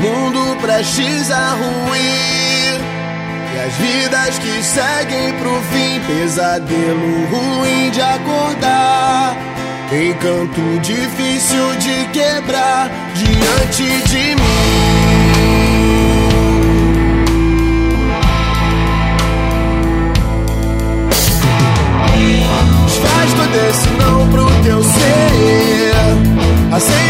mundo prestes a ruir. E as vidas que seguem pro fim, pesadelo ruim de acordar. Encanto difícil de quebrar diante de mim. Desfaz todo esse não pro teu ser. Aceita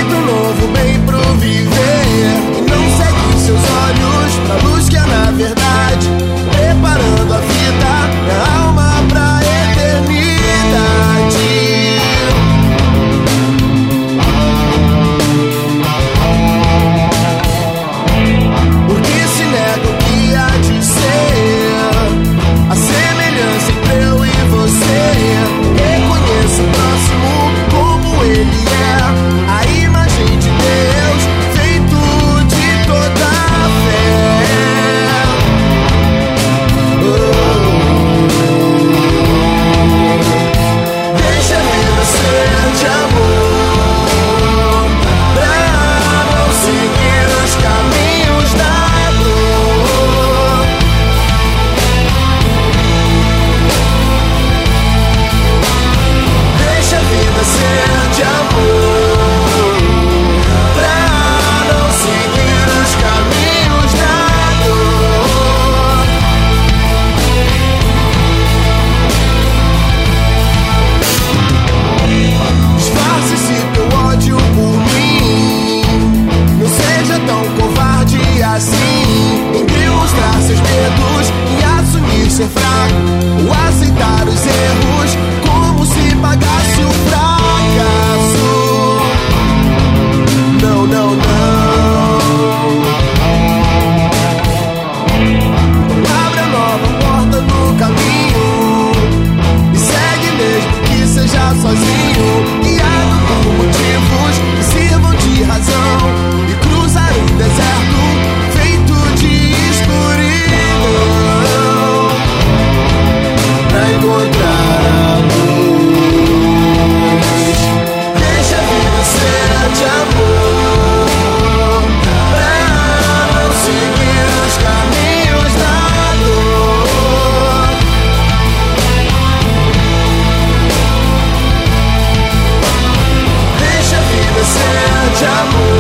de amor.